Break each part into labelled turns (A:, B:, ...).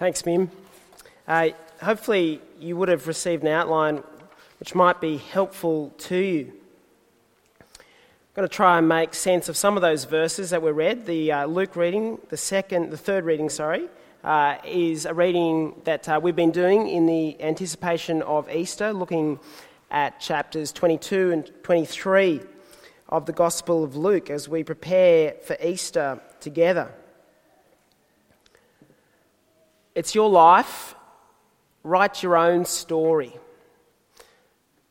A: Thanks, Mim. Uh, hopefully, you would have received an outline which might be helpful to you. I'm going to try and make sense of some of those verses that were read. The uh, Luke reading, the second, the third reading, sorry, uh, is a reading that uh, we've been doing in the anticipation of Easter, looking at chapters 22 and 23 of the Gospel of Luke as we prepare for Easter together. It's your life. Write your own story.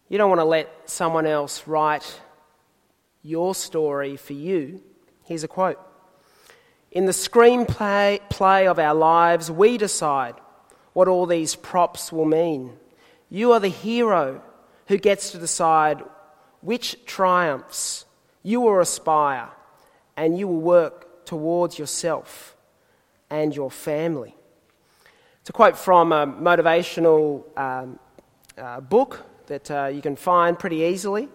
A: You don't want to let someone else write your story for you. Here's a quote In the screenplay play of our lives, we decide what all these props will mean. You are the hero who gets to decide which triumphs you will aspire and you will work towards yourself and your family. A quote from a motivational um, uh, book that uh, you can find pretty easily.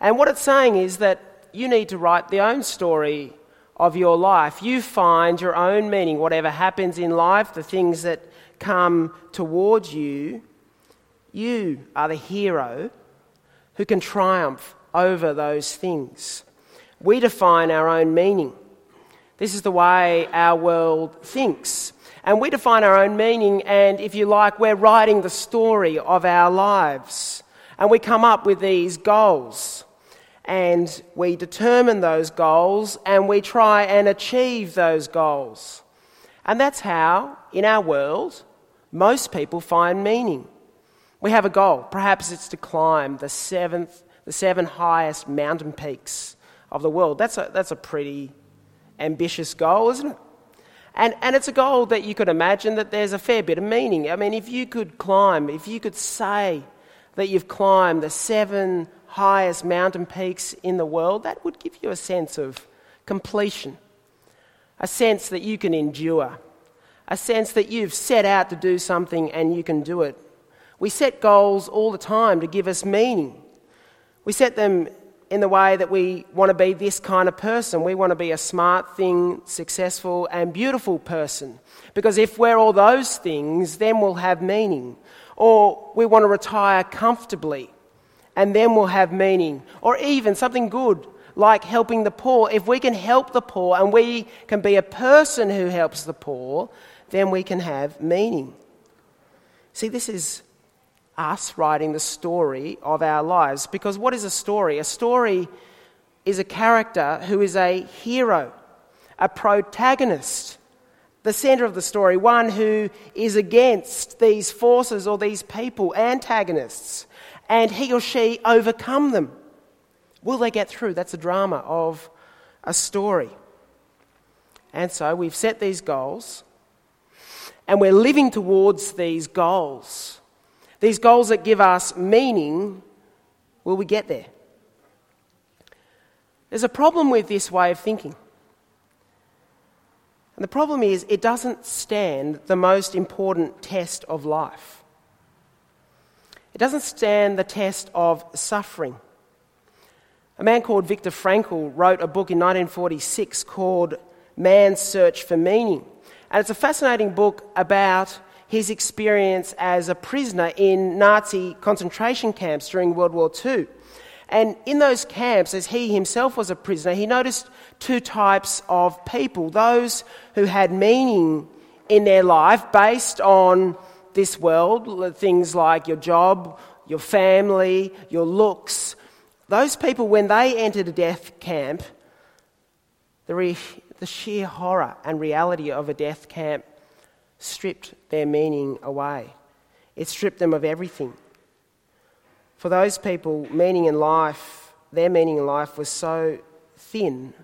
A: And what it's saying is that you need to write the own story of your life. You find your own meaning, whatever happens in life, the things that come towards you. You are the hero who can triumph over those things. We define our own meaning. This is the way our world thinks. And we define our own meaning, and if you like, we're writing the story of our lives. And we come up with these goals. And we determine those goals, and we try and achieve those goals. And that's how, in our world, most people find meaning. We have a goal. Perhaps it's to climb the seventh the seven highest mountain peaks of the world. That's a, that's a pretty ambitious goal, isn't it? And, and it's a goal that you could imagine that there's a fair bit of meaning. I mean, if you could climb, if you could say that you've climbed the seven highest mountain peaks in the world, that would give you a sense of completion, a sense that you can endure, a sense that you've set out to do something and you can do it. We set goals all the time to give us meaning. We set them in the way that we want to be this kind of person. We want to be a smart thing, successful, and beautiful person. Because if we're all those things, then we'll have meaning. Or we want to retire comfortably, and then we'll have meaning. Or even something good, like helping the poor. If we can help the poor and we can be a person who helps the poor, then we can have meaning. See, this is us writing the story of our lives. Because what is a story? A story is a character who is a hero, a protagonist, the center of the story, one who is against these forces or these people, antagonists, and he or she overcome them. Will they get through? That's a drama of a story. And so we've set these goals, and we're living towards these goals. These goals that give us meaning, will we get there? There's a problem with this way of thinking. And the problem is, it doesn't stand the most important test of life. It doesn't stand the test of suffering. A man called Viktor Frankl wrote a book in 1946 called Man's Search for Meaning. And it's a fascinating book about his experience as a prisoner in Nazi concentration camps during World War II. And in those camps, as he himself was a prisoner, he noticed two types of people those who had meaning in their life based on this world, things like your job, your family, your looks. Those people, when they entered a death camp, the, re- the sheer horror and reality of a death camp stripped their meaning away. It stripped them of everything. For those people, meaning in life, their meaning in life was so thin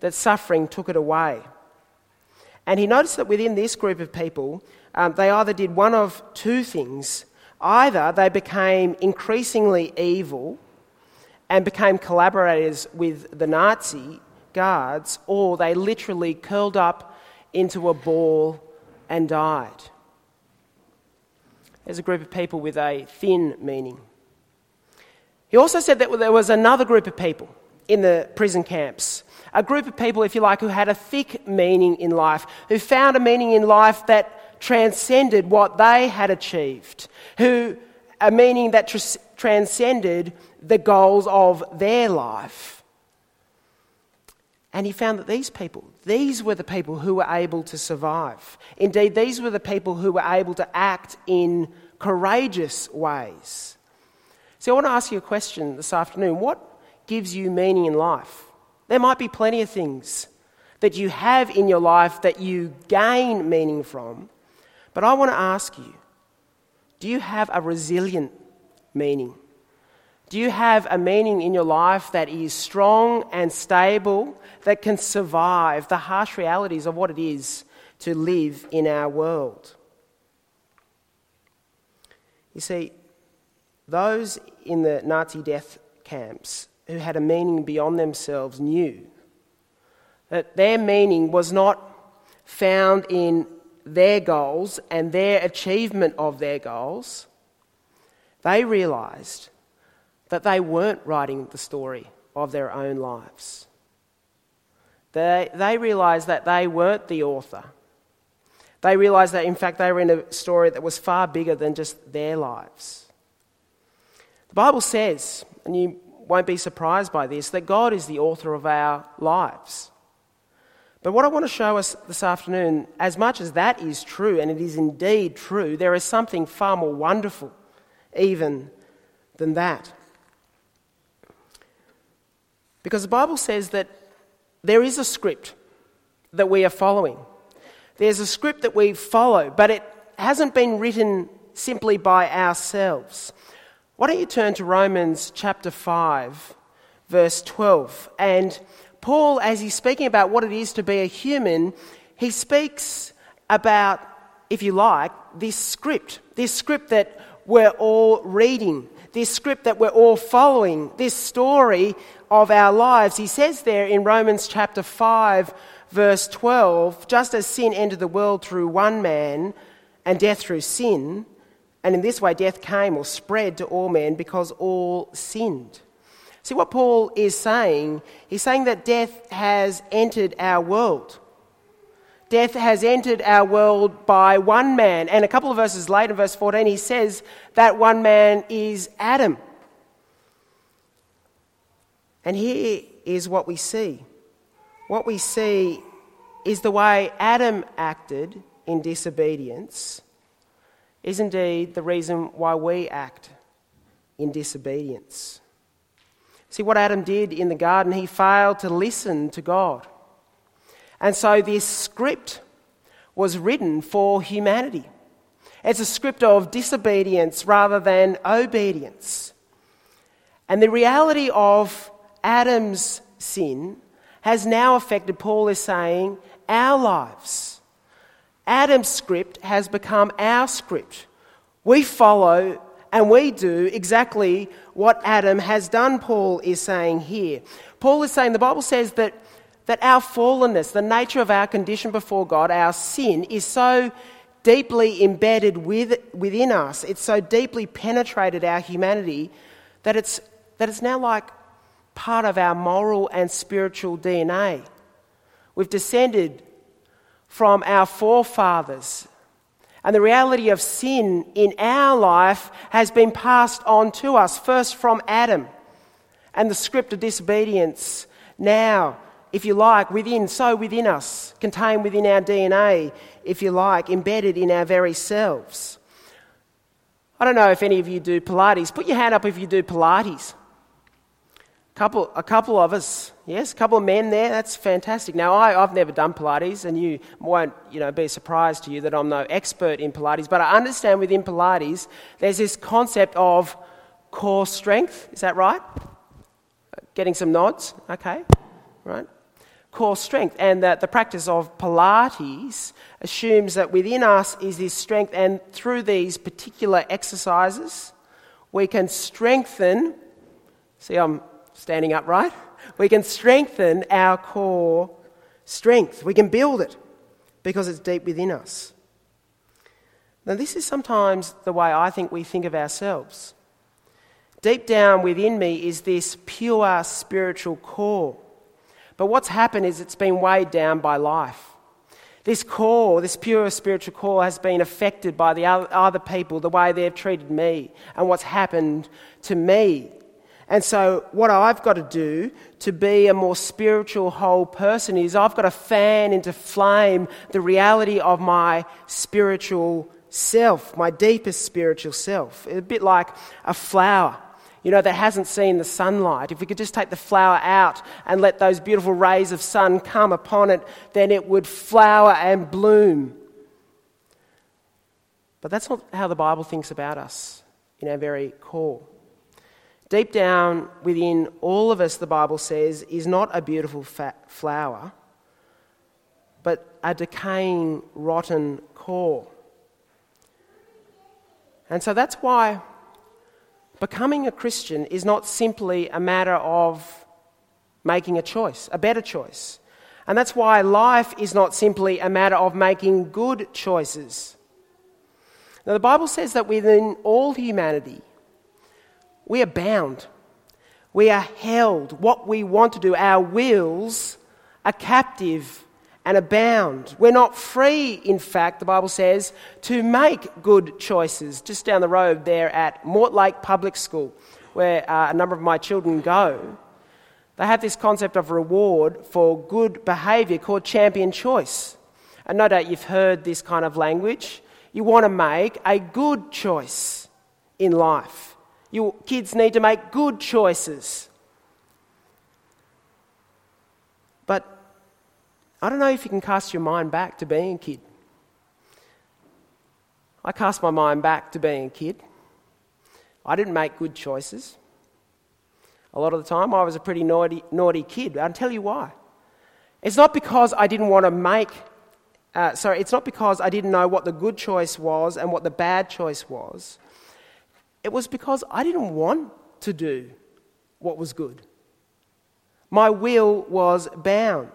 A: that suffering took it away. And he noticed that within this group of people, um, they either did one of two things. Either they became increasingly evil and became collaborators with the Nazi guards, or they literally curled up into a ball and died. There's a group of people with a thin meaning. He also said that there was another group of people in the prison camps, a group of people, if you like, who had a thick meaning in life, who found a meaning in life that transcended what they had achieved, who a meaning that tr- transcended the goals of their life. And he found that these people, these were the people who were able to survive. Indeed, these were the people who were able to act in courageous ways. So I want to ask you a question this afternoon. What gives you meaning in life? There might be plenty of things that you have in your life that you gain meaning from, but I want to ask you do you have a resilient meaning? Do you have a meaning in your life that is strong and stable, that can survive the harsh realities of what it is to live in our world? You see, those in the Nazi death camps who had a meaning beyond themselves knew that their meaning was not found in their goals and their achievement of their goals. They realized that they weren't writing the story of their own lives. They, they realized that they weren't the author. They realized that, in fact, they were in a story that was far bigger than just their lives. The Bible says, and you won't be surprised by this, that God is the author of our lives. But what I want to show us this afternoon, as much as that is true, and it is indeed true, there is something far more wonderful even than that. Because the Bible says that there is a script that we are following. There's a script that we follow, but it hasn't been written simply by ourselves. Why don't you turn to Romans chapter 5, verse 12? And Paul, as he's speaking about what it is to be a human, he speaks about, if you like, this script, this script that we're all reading, this script that we're all following, this story of our lives. He says there in Romans chapter 5, verse 12 just as sin entered the world through one man and death through sin, and in this way death came or spread to all men because all sinned. See what Paul is saying? He's saying that death has entered our world. Death has entered our world by one man. And a couple of verses later, verse 14, he says that one man is Adam. And here is what we see. What we see is the way Adam acted in disobedience is indeed the reason why we act in disobedience. See, what Adam did in the garden, he failed to listen to God. And so this script was written for humanity. It's a script of disobedience rather than obedience. And the reality of Adam's sin has now affected, Paul is saying, our lives. Adam's script has become our script. We follow and we do exactly what Adam has done, Paul is saying here. Paul is saying the Bible says that, that our fallenness, the nature of our condition before God, our sin, is so deeply embedded with, within us, it's so deeply penetrated our humanity that it's, that it's now like part of our moral and spiritual DNA. We've descended from our forefathers. And the reality of sin in our life has been passed on to us, first from Adam. And the script of disobedience now, if you like, within, so within us, contained within our DNA, if you like, embedded in our very selves. I don't know if any of you do Pilates. Put your hand up if you do Pilates. Couple, a couple of us, yes, a couple of men there, that's fantastic. Now, I, have never done Pilates, and you won't you know, be surprised to you that I'm no expert in Pilates, but I understand within Pilates there's this concept of core strength. Is that right? Getting some nods? Okay, right? Core strength. And that the practice of Pilates assumes that within us is this strength, and through these particular exercises, we can strengthen. See, I'm standing upright. We can strengthen our core strength. We can build it because it's deep within us. Now, this is sometimes the way I think we think of ourselves. Deep down within me is this pure spiritual core. But what's happened is it's been weighed down by life. This core, this pure spiritual core, has been affected by the other people, the way they've treated me, and what's happened to me. And so, what I've got to do to be a more spiritual, whole person is I've got to fan into flame the reality of my spiritual self, my deepest spiritual self. A bit like a flower you know, that hasn't seen the sunlight. If we could just take the flower out and let those beautiful rays of sun come upon it, then it would flower and bloom. But that's not how the Bible thinks about us in our very core. Deep down within all of us, the Bible says, is not a beautiful flower, but a decaying, rotten core. And so that's why becoming a Christian is not simply a matter of making a choice, a better choice. And that's why life is not simply a matter of making good choices. Now, the Bible says that within all humanity, we are bound. We are held. What we want to do, our wills are captive and abound. We're not free, in fact, the Bible says, to make good choices. Just down the road there at Mortlake Public School, where uh, a number of my children go, they have this concept of reward for good behaviour called champion choice. And no doubt you've heard this kind of language. You want to make a good choice in life. Your kids need to make good choices. But I don't know if you can cast your mind back to being a kid. I cast my mind back to being a kid. I didn't make good choices. A lot of the time, I was a pretty naughty, naughty kid. I'll tell you why. It's not because I didn't want to make, uh, sorry, it's not because I didn't know what the good choice was and what the bad choice was. It was because I didn't want to do what was good. My will was bound.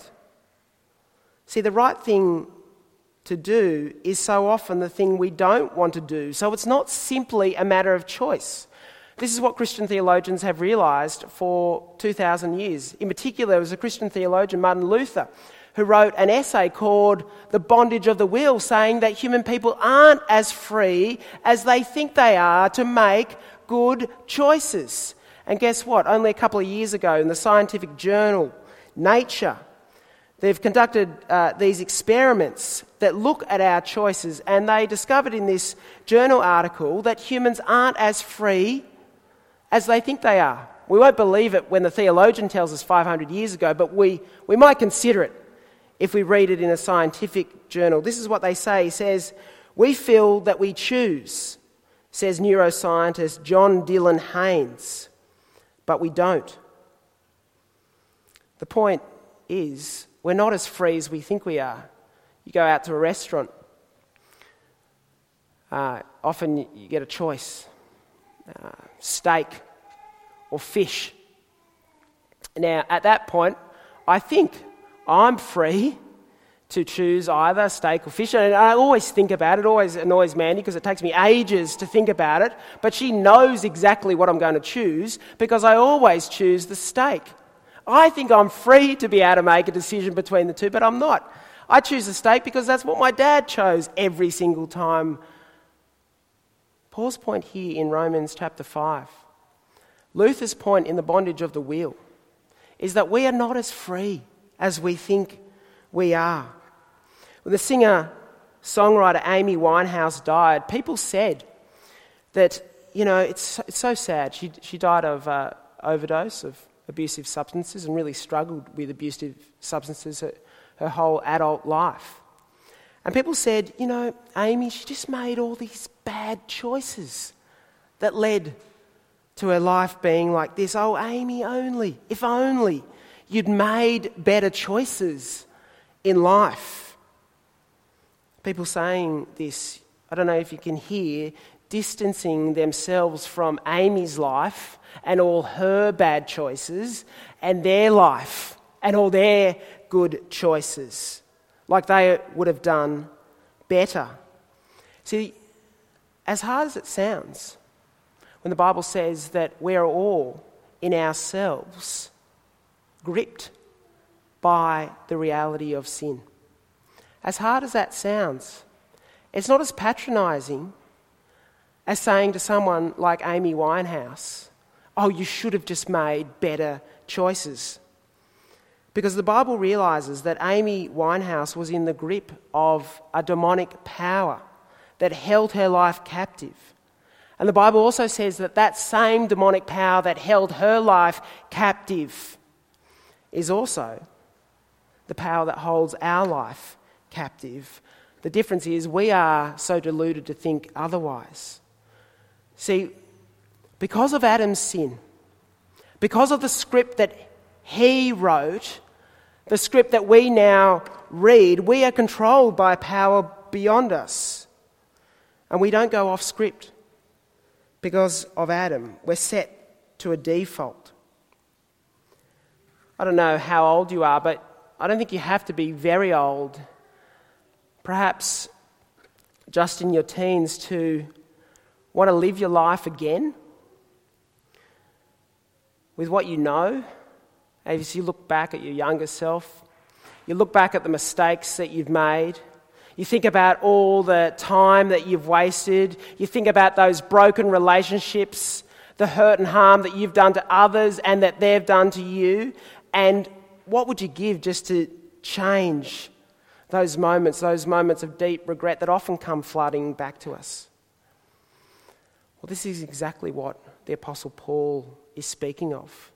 A: See, the right thing to do is so often the thing we don't want to do. So it's not simply a matter of choice. This is what Christian theologians have realized for 2,000 years. In particular, was a Christian theologian, Martin Luther, who wrote an essay called The Bondage of the Will, saying that human people aren't as free as they think they are to make good choices. And guess what? Only a couple of years ago, in the scientific journal Nature, They've conducted uh, these experiments that look at our choices, and they discovered in this journal article that humans aren't as free as they think they are. We won't believe it when the theologian tells us 500 years ago, but we, we might consider it if we read it in a scientific journal. This is what they say. He says, We feel that we choose, says neuroscientist John Dylan Haynes, but we don't. The point is we're not as free as we think we are. You go out to a restaurant, uh, often you get a choice uh, steak or fish. Now, at that point, I think I'm free to choose either steak or fish. And I always think about it, always annoys Mandy because it takes me ages to think about it. But she knows exactly what I'm going to choose because I always choose the steak. I think I'm free to be able to make a decision between the two, but I'm not. I choose the steak because that's what my dad chose every single time. Paul's point here in Romans chapter 5, Luther's point in the bondage of the will, is that we are not as free as we think we are. When the singer songwriter Amy Winehouse died, people said that, you know, it's, it's so sad. She, she died of uh, overdose of abusive substances and really struggled with abusive substances her, her whole adult life. And people said, you know, Amy, she just made all these bad choices that led to her life being like this. Oh, Amy, only, if only you'd made better choices in life. People saying this, I don't know if you can hear, distancing themselves from Amy's life and all her bad choices and their life and all their good choices, like they would have done better. See, as hard as it sounds, when the Bible says that we're all in ourselves gripped by the reality of sin. as hard as that sounds, it's not as patronizing as saying to someone like Amy Winehouse, oh, you should have just made better choices. Because the Bible realizes that Amy Winehouse was in the grip of a demonic power that held her life captive. And the Bible also says that that same demonic power that held her life captive is also the power that holds our life captive. The difference is we are so deluded to think otherwise. See, because of Adam's sin, because of the script that he wrote, the script that we now read, we are controlled by a power beyond us. And we don't go off script because of Adam. We're set to a default. I don't know how old you are, but I don't think you have to be very old. Perhaps just in your teens to want to live your life again with what you know. As you look back at your younger self, you look back at the mistakes that you've made. You think about all the time that you've wasted. You think about those broken relationships, the hurt and harm that you've done to others and that they've done to you. And what would you give just to change those moments, those moments of deep regret that often come flooding back to us? Well, this is exactly what the Apostle Paul is speaking of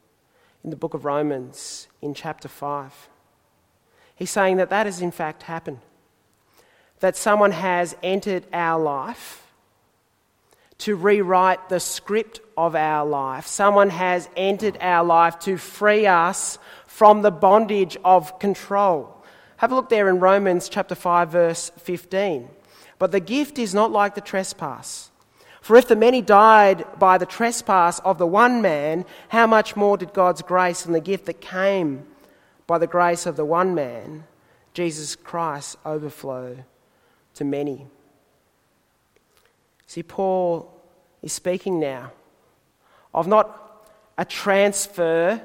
A: in the book of Romans in chapter 5. He's saying that that has in fact happened. That someone has entered our life to rewrite the script of our life. Someone has entered our life to free us from the bondage of control. Have a look there in Romans chapter 5 verse 15. But the gift is not like the trespass. For if the many died by the trespass of the one man, how much more did God's grace and the gift that came by the grace of the one man, Jesus Christ, overflow to many? See, Paul is speaking now of not a transfer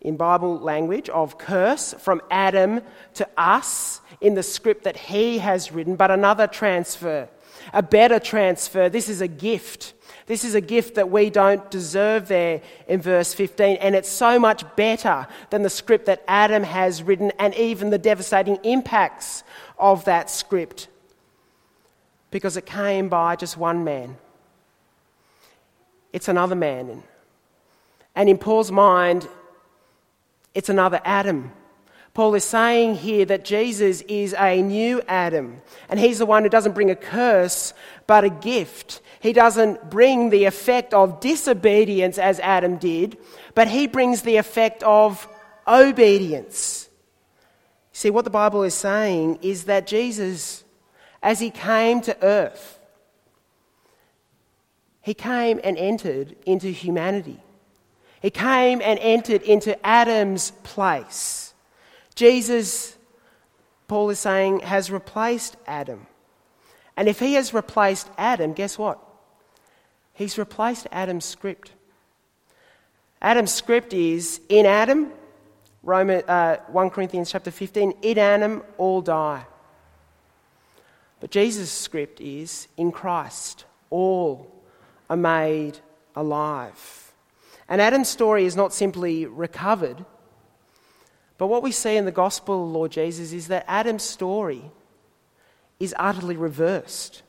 A: in Bible language of curse from Adam to us in the script that he has written, but another transfer a better transfer. This is a gift. This is a gift that we don't deserve there in verse 15. And it's so much better than the script that Adam has written and even the devastating impacts of that script because it came by just one man. It's another man. And in Paul's mind, it's another Adam. Paul is saying here that Jesus is a new Adam, and he's the one who doesn't bring a curse, but a gift. He doesn't bring the effect of disobedience as Adam did, but he brings the effect of obedience. See, what the Bible is saying is that Jesus, as he came to earth, he came and entered into humanity. He came and entered into Adam's place. Jesus, Paul is saying, has replaced Adam. And if he has replaced Adam, guess what? He's replaced Adam's script. Adam's script is in Adam, Roman, uh, 1 Corinthians chapter 15, in Adam all die. But Jesus' script is in Christ, all are made alive. And Adam's story is not simply recovered, but what we see in the gospel of Lord Jesus is that Adam's story is utterly reversed.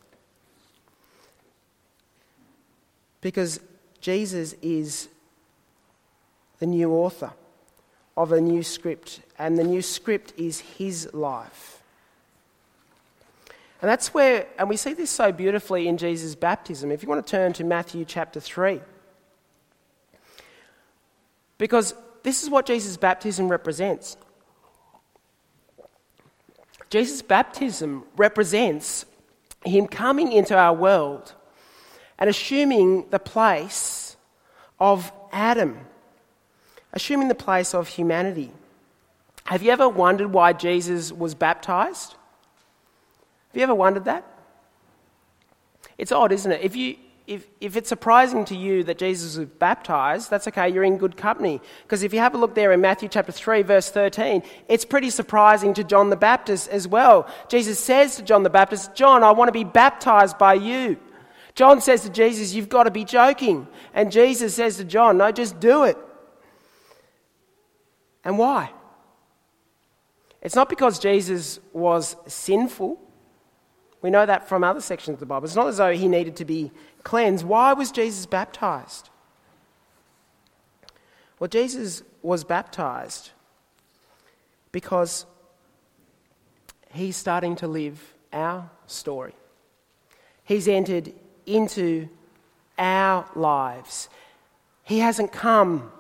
A: Because Jesus is the new author of a new script, and the new script is his life. And that's where, and we see this so beautifully in Jesus' baptism. If you want to turn to Matthew chapter 3. Because this is what Jesus' baptism represents. Jesus' baptism represents him coming into our world and assuming the place of Adam, assuming the place of humanity. Have you ever wondered why Jesus was baptized? Have you ever wondered that? It's odd, isn't it? If you, if, if it's surprising to you that Jesus was baptized, that's okay, you're in good company. Because if you have a look there in Matthew chapter 3, verse 13, it's pretty surprising to John the Baptist as well. Jesus says to John the Baptist, John, I want to be baptized by you. John says to Jesus, You've got to be joking. And Jesus says to John, No, just do it. And why? It's not because Jesus was sinful. We know that from other sections of the Bible. It's not as though he needed to be cleansed. Why was Jesus baptized? Well, Jesus was baptized because he's starting to live our story. He's entered into our lives. He hasn't come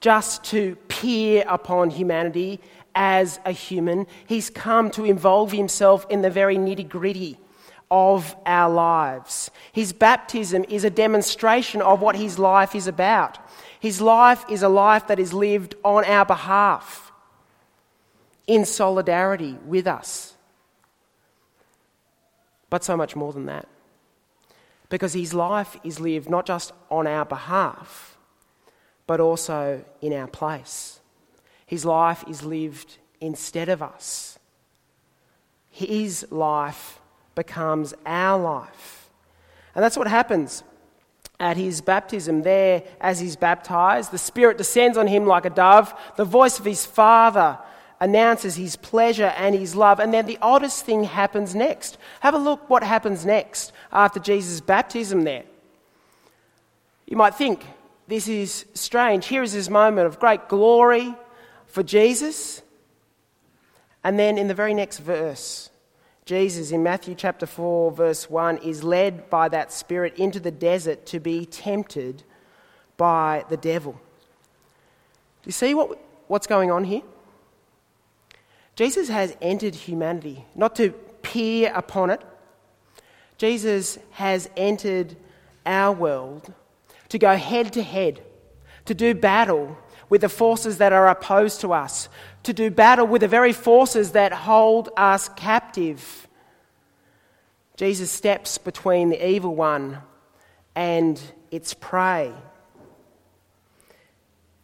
A: just to peer upon humanity as a human, he's come to involve himself in the very nitty gritty of our lives. His baptism is a demonstration of what his life is about. His life is a life that is lived on our behalf, in solidarity with us. But so much more than that. Because his life is lived not just on our behalf, but also in our place. His life is lived instead of us. His life becomes our life. And that's what happens at his baptism. There, as he's baptized, the Spirit descends on him like a dove. The voice of his Father announces his pleasure and his love. And then the oddest thing happens next. Have a look what happens next after Jesus' baptism there. You might think this is strange. Here is this moment of great glory for Jesus. And then in the very next verse, Jesus in Matthew chapter 4, verse 1, is led by that Spirit into the desert to be tempted by the devil. Do you see what, what's going on here? Jesus has entered humanity, not to peer upon it. Jesus has entered our world to go head to head, to do battle with the forces that are opposed to us, to do battle with the very forces that hold us captive. Jesus steps between the evil one and its prey.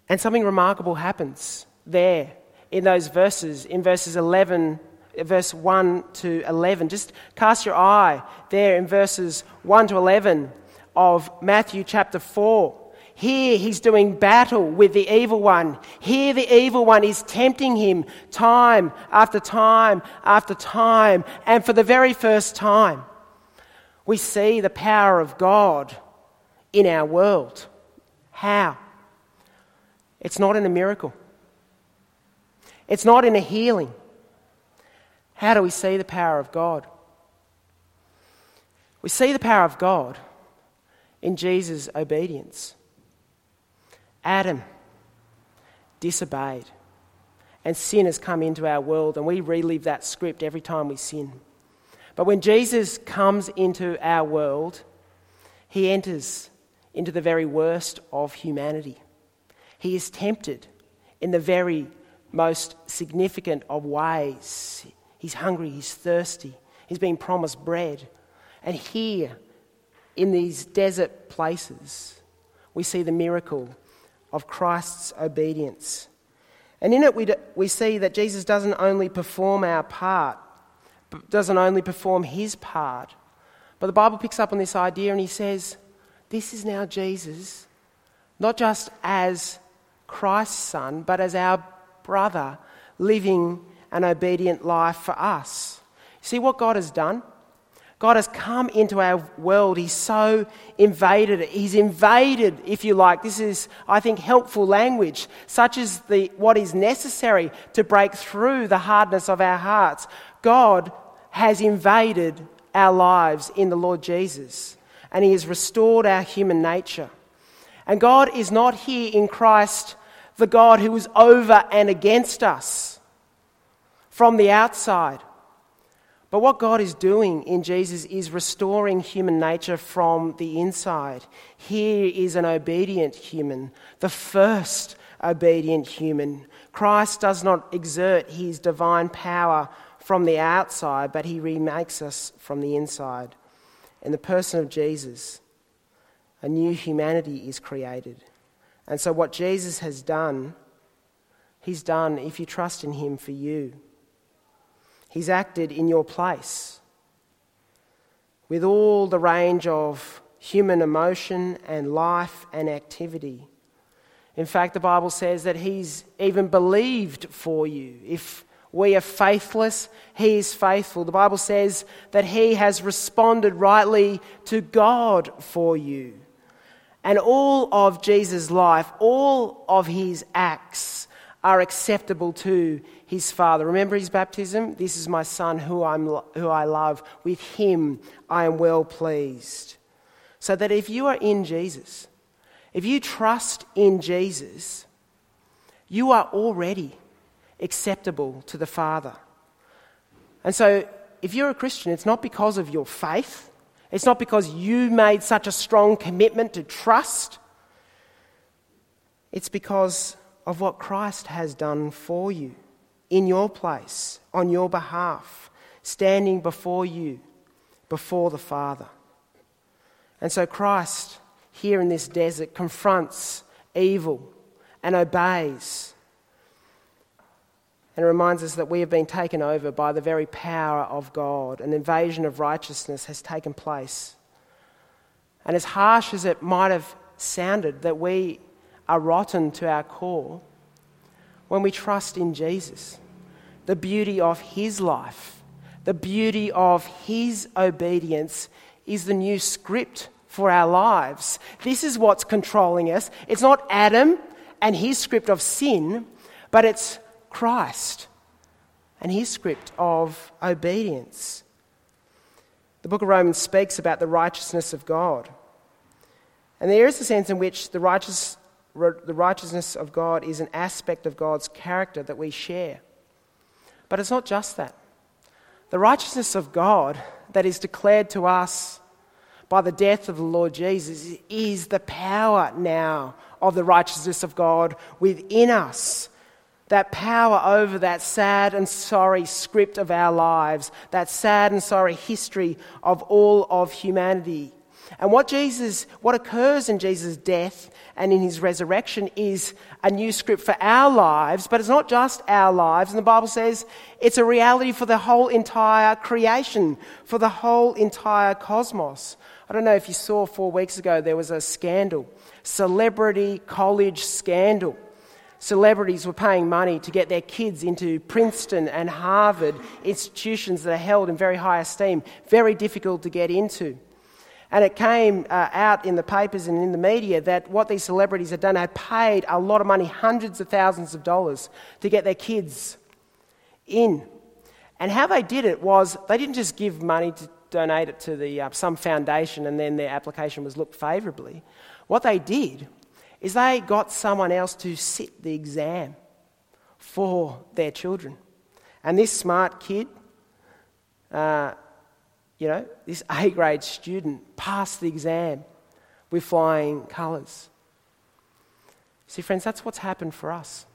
A: And something remarkable happens there in those verses, in verses 11, verse 1 to 11. Just cast your eye there in verses 1 to 11 of Matthew chapter 4. Here he's doing battle with the evil one. Here the evil one is tempting him time after time after time. And for the very first time, we see the power of God in our world. How? It's not in a miracle, it's not in a healing. How do we see the power of God? We see the power of God in Jesus' obedience. Adam disobeyed, and sin has come into our world, and we relive that script every time we sin. But when Jesus comes into our world, he enters into the very worst of humanity. He is tempted in the very most significant of ways. He's hungry, he's thirsty, he's been promised bread. And here, in these desert places, we see the miracle of Christ's obedience. And in it, we, do, we see that Jesus doesn't only perform our part, doesn't only perform his part, but the Bible picks up on this idea and he says, This is now Jesus, not just as Christ's son, but as our brother living an obedient life for us. See what God has done? God has come into our world. He's so invaded it. He's invaded, if you like. This is, I think, helpful language, such as the, what is necessary to break through the hardness of our hearts. God has invaded our lives in the Lord Jesus, and He has restored our human nature. And God is not here in Christ the God who is over and against us from the outside. But what God is doing in Jesus is restoring human nature from the inside. Here is an obedient human, the first obedient human. Christ does not exert his divine power from the outside, but he remakes us from the inside. In the person of Jesus, a new humanity is created. And so, what Jesus has done, He's done if you trust in Him for you. He's acted in your place with all the range of human emotion and life and activity. In fact, the Bible says that He's even believed for you. If we are faithless, He is faithful. The Bible says that He has responded rightly to God for you. And all of Jesus' life, all of His acts are acceptable to His Father. Remember His baptism? This is my Son who, I'm, who I love. With Him I am well pleased. So that if you are in Jesus, if you trust in Jesus, you are already acceptable to the Father. And so, if you're a Christian, it's not because of your faith, it's not because you made such a strong commitment to trust, it's because of what Christ has done for you in your place, on your behalf, standing before you, before the Father. And so, Christ here in this desert confronts evil and obeys. And reminds us that we have been taken over by the very power of God. An invasion of righteousness has taken place. And as harsh as it might have sounded, that we are rotten to our core, when we trust in Jesus, the beauty of His life, the beauty of His obedience is the new script for our lives. This is what's controlling us. It's not Adam and his script of sin, but it's Christ and his script of obedience. The book of Romans speaks about the righteousness of God. And there is a sense in which the, righteous, the righteousness of God is an aspect of God's character that we share. But it's not just that. The righteousness of God that is declared to us by the death of the Lord Jesus is the power now of the righteousness of God within us. That power over that sad and sorry script of our lives, that sad and sorry history of all of humanity. And what Jesus, what occurs in Jesus' death and in his resurrection is a new script for our lives, but it's not just our lives. And the Bible says it's a reality for the whole entire creation, for the whole entire cosmos. I don't know if you saw four weeks ago, there was a scandal, celebrity college scandal. Celebrities were paying money to get their kids into Princeton and Harvard, institutions that are held in very high esteem, very difficult to get into. And it came uh, out in the papers and in the media that what these celebrities had done had paid a lot of money, hundreds of thousands of dollars, to get their kids in. And how they did it was they didn't just give money to donate it to the, uh, some foundation and then their application was looked favourably. What they did is they got someone else to sit the exam for their children. And this smart kid, uh, you know, this A grade student passed the exam with flying colours. See, friends, that's what's happened for us.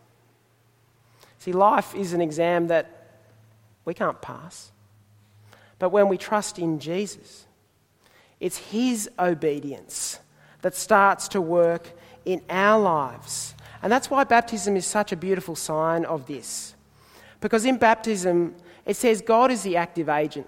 A: See, life is an exam that we can't pass. But when we trust in Jesus, it's His obedience that starts to work in our lives. And that's why baptism is such a beautiful sign of this. Because in baptism, it says God is the active agent.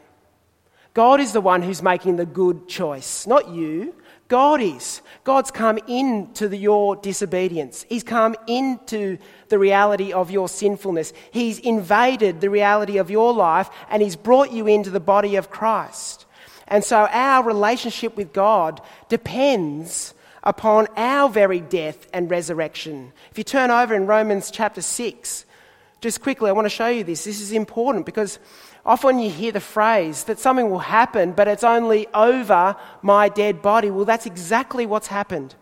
A: God is the one who's making the good choice, not you. God is. God's come into the, your disobedience. He's come into the reality of your sinfulness. He's invaded the reality of your life and He's brought you into the body of Christ. And so our relationship with God depends upon our very death and resurrection. If you turn over in Romans chapter 6, just quickly, I want to show you this. This is important because Often you hear the phrase that something will happen, but it's only over my dead body. Well, that's exactly what's happened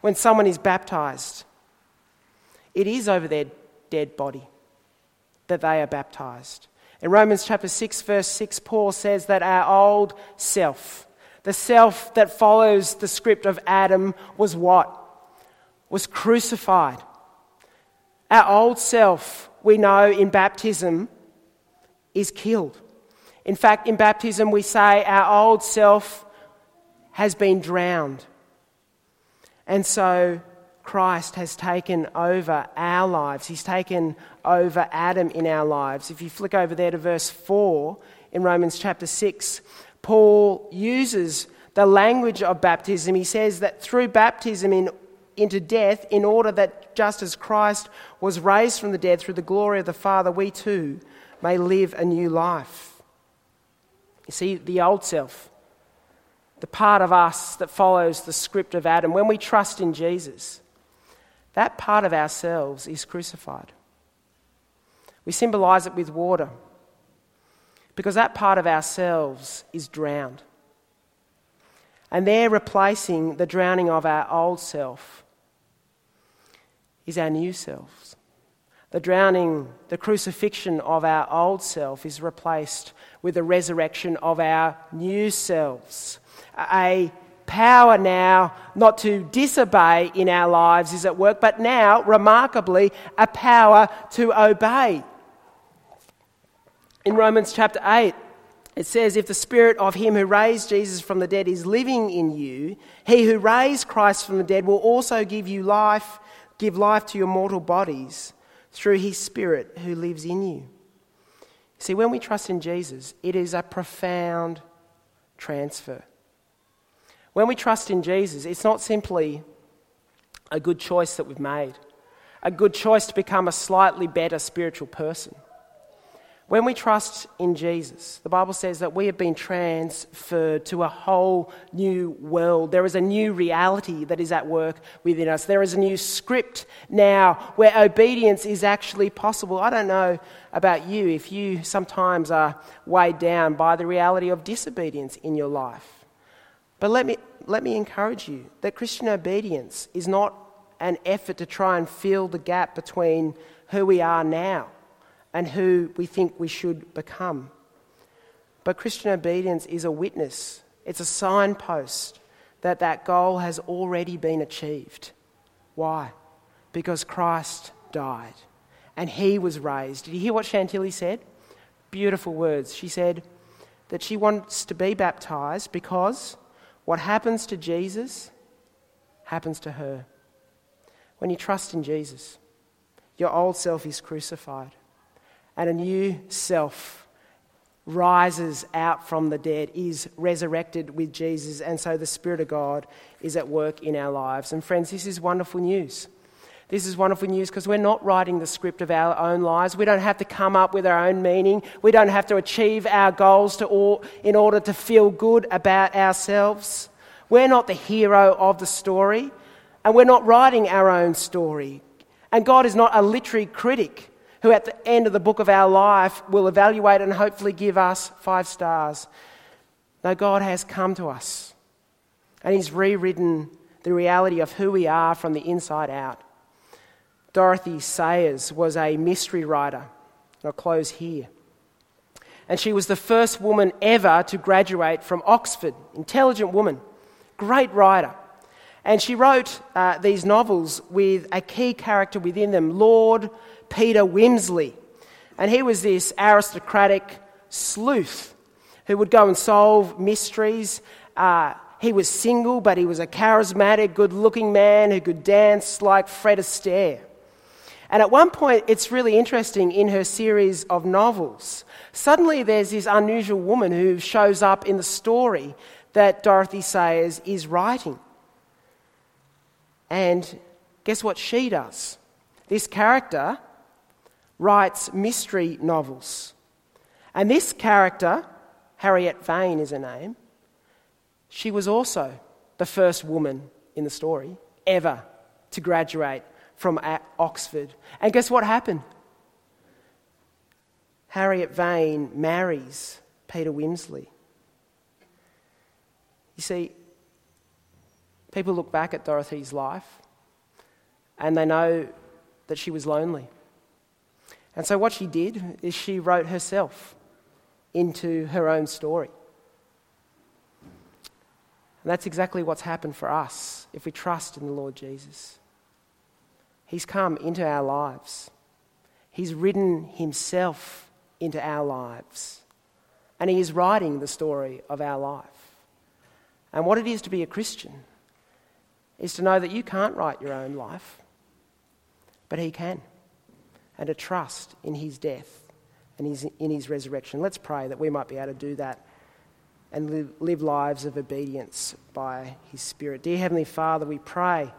A: when someone is baptized. It is over their dead body that they are baptized. In Romans chapter 6, verse 6, Paul says that our old self, the self that follows the script of Adam, was what? Was crucified. Our old self, we know in baptism, is killed. In fact, in baptism, we say our old self has been drowned. And so Christ has taken over our lives. He's taken over Adam in our lives. If you flick over there to verse 4 in Romans chapter 6, Paul uses the language of baptism. He says that through baptism in, into death, in order that just as Christ was raised from the dead through the glory of the Father, we too may live a new life. You see, the old self, the part of us that follows the script of Adam, when we trust in Jesus, that part of ourselves is crucified. We symbolize it with water because that part of ourselves is drowned. And they're replacing the drowning of our old self is our new selves. The drowning, the crucifixion of our old self is replaced with the resurrection of our new selves. A power now not to disobey in our lives is at work, but now, remarkably, a power to obey. In Romans chapter 8, it says, If the spirit of him who raised Jesus from the dead is living in you, he who raised Christ from the dead will also give you life, give life to your mortal bodies through his spirit who lives in you. See, when we trust in Jesus, it is a profound transfer. When we trust in Jesus, it's not simply a good choice that we've made, a good choice to become a slightly better spiritual person. When we trust in Jesus, the Bible says that we have been transferred to a whole new world. There is a new reality that is at work within us. There is a new script now where obedience is actually possible. I don't know about you if you sometimes are weighed down by the reality of disobedience in your life. But let me, let me encourage you that Christian obedience is not an effort to try and fill the gap between who we are now and who we think we should become. But Christian obedience is a witness, it's a signpost that that goal has already been achieved. Why? Because Christ died and he was raised. Did you hear what Chantilly said? Beautiful words. She said that she wants to be baptized because what happens to Jesus happens to her. When you trust in Jesus, your old self is crucified and a new self rises out from the dead, is resurrected with Jesus, and so the Spirit of God is at work in our lives. And friends, this is wonderful news. This is wonderful news because we're not writing the script of our own lives. We don't have to come up with our own meaning. We don't have to achieve our goals to all, in order to feel good about ourselves. We're not the hero of the story, and we're not writing our own story. And God is not a literary critic who at the end of the book of our life will evaluate and hopefully give us five stars. No, God has come to us and He's rewritten the reality of who we are from the inside out. Dorothy Sayers was a mystery writer. I'll close here. And she was the first woman ever to graduate from Oxford. Intelligent woman, great writer. And she wrote uh, these novels with a key character within them, Lord Peter Wimsey. And he was this aristocratic sleuth who would go and solve mysteries. Uh, he was single, but he was a charismatic, good looking man who could dance like Fred Astaire. And at one point, it's really interesting in her series of novels. Suddenly, there's this unusual woman who shows up in the story that Dorothy Sayers is writing. And guess what she does? This character writes mystery novels. And this character, Harriet Vane is her name, she was also the first woman in the story ever to graduate from Oxford. And guess what happened? Harriet Vane marries Peter Wimsey. You see, people look back at Dorothy's life and they know that she was lonely. And so, what she did is she wrote herself into her own story. And that's exactly what's happened for us if we trust in the Lord Jesus. He's come into our lives, He's written Himself into our lives, and He is writing the story of our life. And what it is to be a Christian is to know that you can't write your own life, but He can. And a trust in His death and his, in His resurrection. Let's pray that we might be able to do that and live, live lives of obedience by His Spirit. Dear Heavenly Father, we pray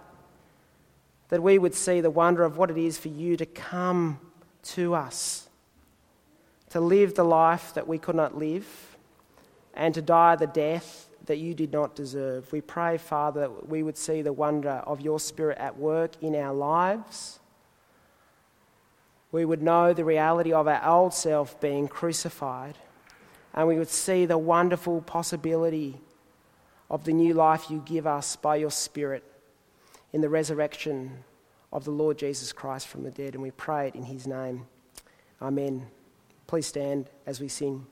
A: that we would see the wonder of what it is for you to come to us, to live the life that we could not live, and to die the death that you did not deserve. We pray, Father, that we would see the wonder of your Spirit at work in our lives. We would know the reality of our old self being crucified, and we would see the wonderful possibility of the new life you give us by your Spirit in the resurrection of the Lord Jesus Christ from the dead. And we pray it in his name. Amen. Please stand as we sing.